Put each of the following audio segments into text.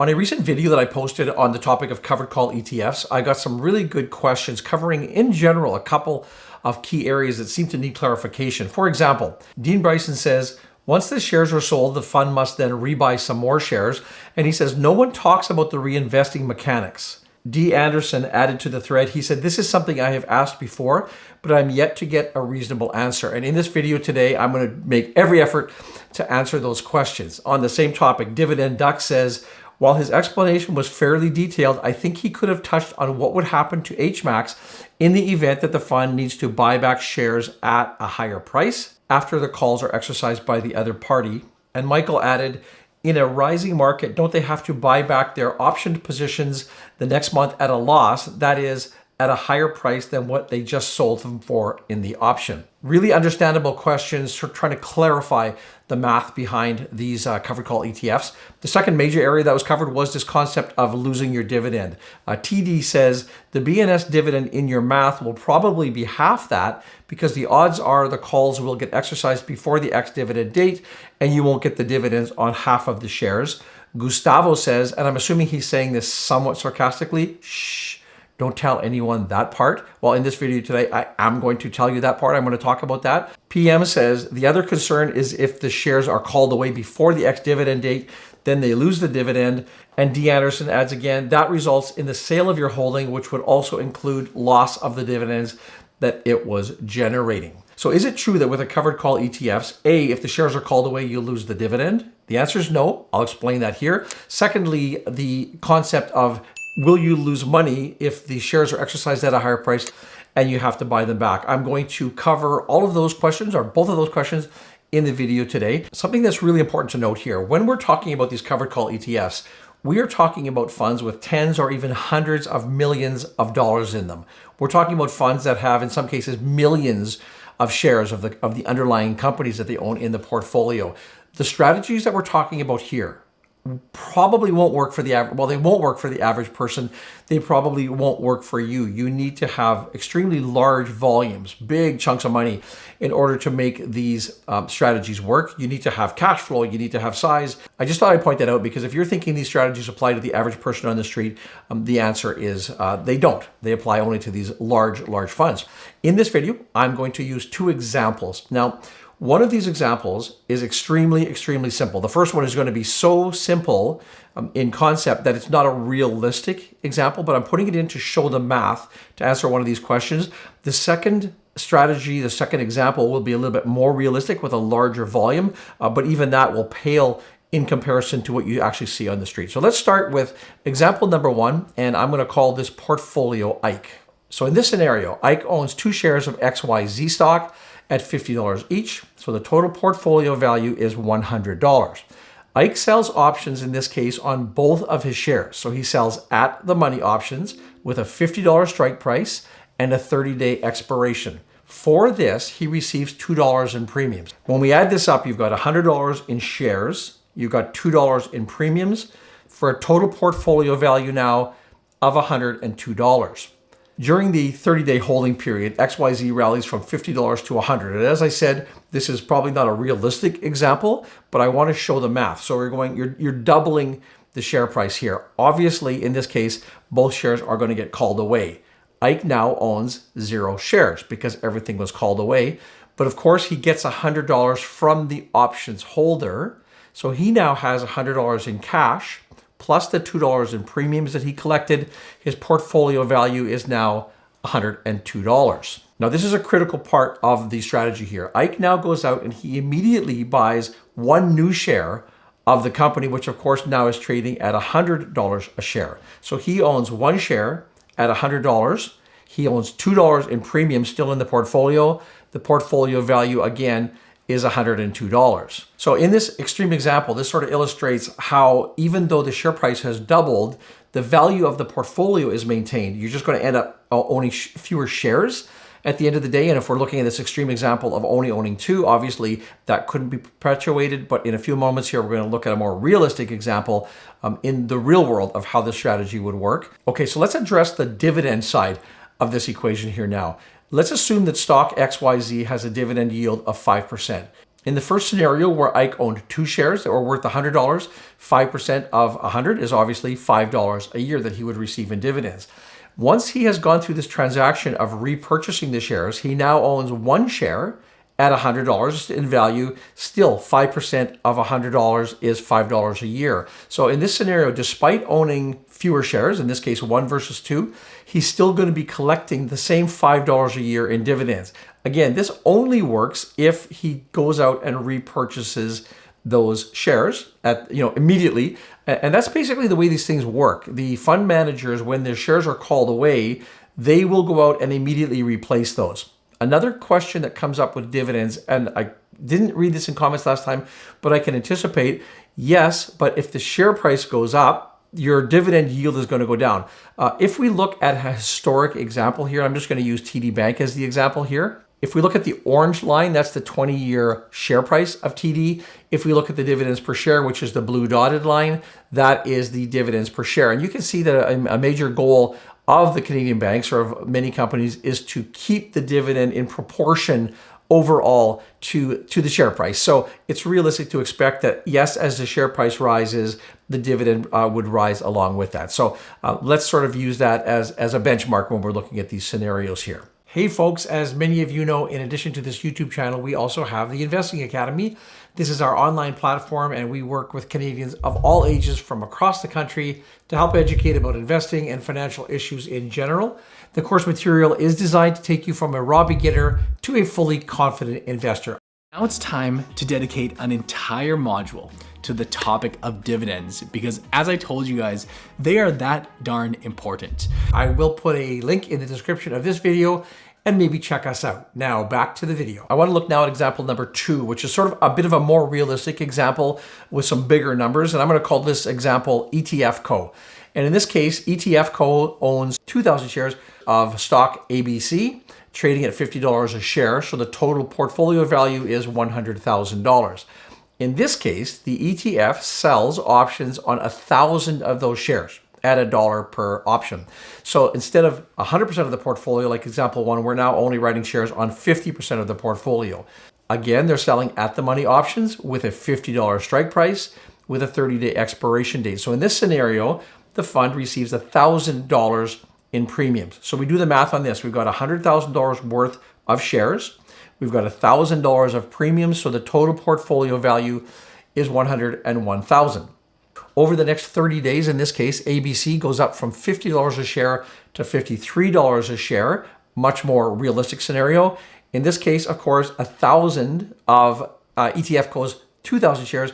On a recent video that I posted on the topic of covered call ETFs, I got some really good questions covering, in general, a couple of key areas that seem to need clarification. For example, Dean Bryson says, once the shares are sold, the fund must then rebuy some more shares. And he says, no one talks about the reinvesting mechanics. D. Anderson added to the thread, he said, This is something I have asked before, but I'm yet to get a reasonable answer. And in this video today, I'm going to make every effort to answer those questions. On the same topic, Dividend Duck says, while his explanation was fairly detailed, I think he could have touched on what would happen to HMAX in the event that the fund needs to buy back shares at a higher price after the calls are exercised by the other party. And Michael added, in a rising market, don't they have to buy back their optioned positions the next month at a loss? That is, at a higher price than what they just sold them for in the option. Really understandable questions for trying to clarify the math behind these uh, covered call ETFs. The second major area that was covered was this concept of losing your dividend. Uh, TD says the BNS dividend in your math will probably be half that because the odds are the calls will get exercised before the ex dividend date and you won't get the dividends on half of the shares. Gustavo says, and I'm assuming he's saying this somewhat sarcastically, shh don't tell anyone that part. Well, in this video today, I am going to tell you that part. I'm going to talk about that. PM says the other concern is if the shares are called away before the ex dividend date, then they lose the dividend. And D. Anderson adds again, that results in the sale of your holding, which would also include loss of the dividends that it was generating. So is it true that with a covered call ETFs, A, if the shares are called away, you lose the dividend? The answer is no. I'll explain that here. Secondly, the concept of will you lose money if the shares are exercised at a higher price and you have to buy them back? I'm going to cover all of those questions or both of those questions in the video today. Something that's really important to note here when we're talking about these covered call ETFs, we are talking about funds with tens or even hundreds of millions of dollars in them. We're talking about funds that have, in some cases, millions of shares of the, of the underlying companies that they own in the portfolio. The strategies that we're talking about here, probably won't work for the average well they won't work for the average person. They probably won't work for you. You need to have extremely large volumes big chunks of money in order to make these um, strategies work. You need to have cash flow. You need to have size. I just thought i'd point that out because if you're thinking these strategies apply to the average person on the street um, the answer is uh, they don't. They apply only to these large large funds. In this video i'm going to use two examples. Now one of these examples is extremely, extremely simple. The first one is going to be so simple um, in concept that it's not a realistic example, but I'm putting it in to show the math to answer one of these questions. The second strategy, the second example will be a little bit more realistic with a larger volume, uh, but even that will pale in comparison to what you actually see on the street. So let's start with example number one, and I'm going to call this portfolio Ike. So in this scenario, Ike owns two shares of XYZ stock at $50 each. So the total portfolio value is $100. Ike sells options in this case on both of his shares. So he sells at the money options with a $50 strike price and a 30 day expiration. For this, he receives $2 in premiums. When we add this up, you've got $100 in shares, you've got $2 in premiums for a total portfolio value now of $102. During the 30 day holding period, XYZ rallies from $50 to 100. And as I said, this is probably not a realistic example, but I want to show the math. So we're going, you're, you're doubling the share price here. Obviously, in this case, both shares are going to get called away. Ike now owns zero shares because everything was called away. But of course, he gets $100 from the options holder. So he now has $100 in cash plus the $2 in premiums that he collected, his portfolio value is now $102. Now, this is a critical part of the strategy here. Ike now goes out and he immediately buys one new share of the company, which of course now is trading at $100 a share. So he owns one share at $100. He owns $2 in premium still in the portfolio. The portfolio value, again, is $102. So in this extreme example, this sort of illustrates how even though the share price has doubled, the value of the portfolio is maintained. You're just going to end up uh, owning fewer shares at the end of the day. And if we're looking at this extreme example of only owning two, obviously that couldn't be perpetuated. But in a few moments here, we're going to look at a more realistic example um, in the real world of how this strategy would work. Okay, so let's address the dividend side of this equation here now. Let's assume that stock XYZ has a dividend yield of 5%. In the first scenario where Ike owned two shares that were worth $100, 5% of 100 is obviously $5 a year that he would receive in dividends. Once he has gone through this transaction of repurchasing the shares, he now owns one share at $100 in value. Still, 5% of $100 is $5 a year. So in this scenario, despite owning fewer shares, in this case, one versus two, he's still going to be collecting the same $5 a year in dividends. Again, this only works if he goes out and repurchases those shares at you know immediately. And that's basically the way these things work. The fund managers when their shares are called away they will go out and immediately replace those. Another question that comes up with dividends and i didn't read this in comments last time but i can anticipate yes but if the share price goes up your dividend yield is going to go down. Uh, if we look at a historic example here, I'm just going to use TD Bank as the example here. If we look at the orange line, that's the 20 year share price of TD. If we look at the dividends per share, which is the blue dotted line, that is the dividends per share. And you can see that a, major goal of the Canadian banks or of many companies is to keep the dividend in proportion overall to to the share price. So it's realistic to expect that yes, as the share price rises, the dividend uh, would rise along with that. So uh, let's sort of use that as as a benchmark when we're looking at these scenarios here. Hey folks, as many of you know, in addition to this YouTube channel, we also have the Investing Academy. This is our online platform, and we work with Canadians of all ages from across the country to help educate about investing and financial issues in general. The course material is designed to take you from a raw beginner to a fully confident investor. Now it's time to dedicate an entire module to the topic of dividends because as I told you guys, they are that darn important. I will put a link in the description of this video and maybe check us out. Now back to the video. I want to look now at example number two, which is sort of a bit of a more realistic example with some bigger numbers. And I'm going to call this example ETF Co. And in this case, ETF Co owns 2,000 shares of stock ABC trading at $50 a share. So the total portfolio value is $100,000. In this case, the ETF sells options on a thousand of those shares at a dollar per option. So instead of 100% of the portfolio, like example one, we're now only writing shares on 50% of the portfolio. Again, they're selling at the money options with a $50 strike price with a 30 day expiration date. So in this scenario, the fund receives $1,000 in premiums. So we do the math on this. We've got $100,000 worth of shares. We've got $1,000 of premiums. So the total portfolio value is 101,000. Over the next 30 days, in this case, ABC goes up from $50 a share to $53 a share, much more realistic scenario. In this case, of course, a thousand of uh, ETF Co's 2,000 shares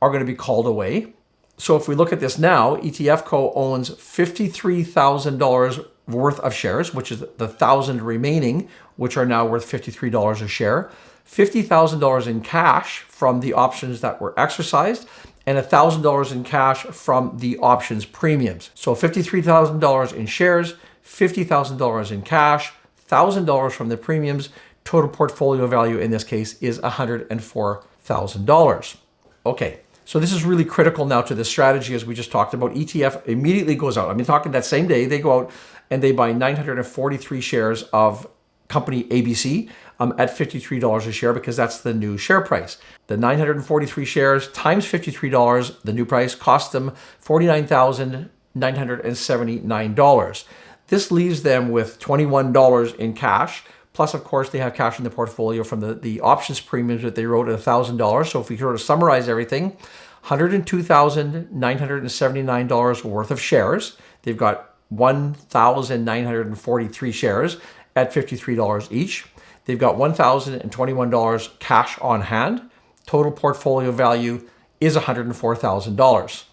are going to be called away. So if we look at this now, ETF Co owns $53,000 worth of shares, which is the thousand remaining, which are now worth $53 a share, $50,000 in cash from the options that were exercised, and $1,000 in cash from the options premiums. So $53,000 in shares, $50,000 in cash, $1,000 from the premiums. Total portfolio value in this case is $104,000. Okay, so this is really critical now to the strategy as we just talked about. ETF immediately goes out. I mean, talking that same day, they go out and they buy 943 shares of company ABC um, at $53 a share because that's the new share price. The 943 shares times $53, the new price, cost them $49,979. This leaves them with $21 in cash. Plus, of course, they have cash in the portfolio from the, the options premiums that they wrote at $1,000. So if we sort of summarize everything, $102,979 worth of shares. They've got 1,943 shares at $53 each. They've got $1,021 cash on hand. Total portfolio value is $104,000.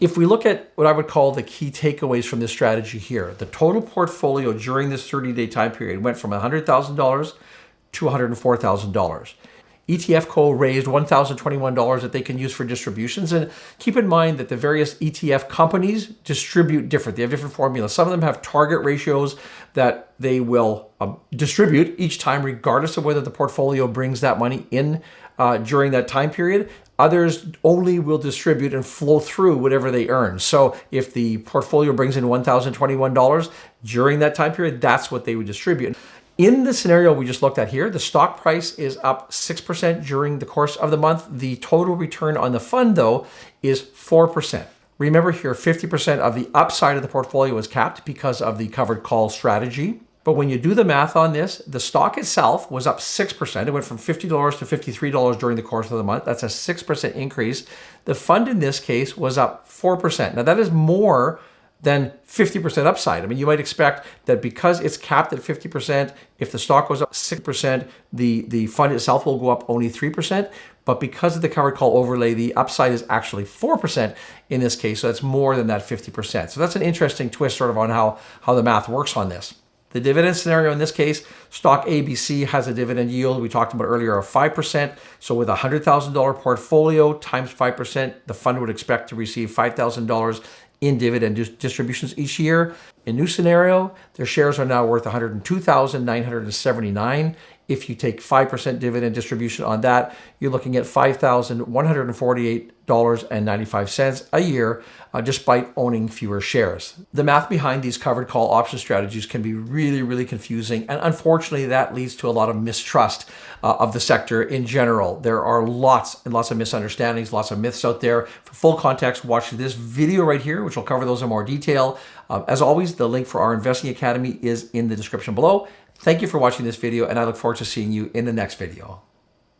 If we look at what I would call the key takeaways from this strategy here, the total portfolio during this 30 day time period went from $100,000 to $104,000. ETF Co raised $1,021 that they can use for distributions. And keep in mind that the various ETF companies distribute different. They have different formulas. Some of them have target ratios that they will um, distribute each time, regardless of whether the portfolio brings that money in uh, during that time period. Others only will distribute and flow through whatever they earn. So if the portfolio brings in $1,021 during that time period, that's what they would distribute In the scenario we just looked at here, the stock price is up 6% during the course of the month. The total return on the fund, though, is 4%. Remember here, 50% of the upside of the portfolio is capped because of the covered call strategy. But when you do the math on this, the stock itself was up 6%. It went from $50 to $53 during the course of the month. That's a 6% increase. The fund in this case was up 4%. Now, that is more than 50% upside. I mean, you might expect that because it's capped at 50%, if the stock goes up 6%, the, the fund itself will go up only 3%. But because of the covered call overlay, the upside is actually 4% in this case. So that's more than that 50%. So that's an interesting twist sort of on how, how the math works on this. The dividend scenario in this case, stock ABC has a dividend yield we talked about earlier of 5%. So with a $100,000 portfolio times 5%, the fund would expect to receive $5,000 in dividend distributions each year. In new scenario, their shares are now worth 102,979. If you take 5% dividend distribution on that, you're looking at $5,148.95 a year, uh, despite owning fewer shares. The math behind these covered call option strategies can be really, really confusing. And unfortunately, that leads to a lot of mistrust uh, of the sector in general. There are lots and lots of misunderstandings, lots of myths out there. For full context, watch this video right here, which will cover those in more detail. Uh, as always, the link for our Investing Academy is in the description below. Thank you for watching this video, and I look forward to seeing you in the next video.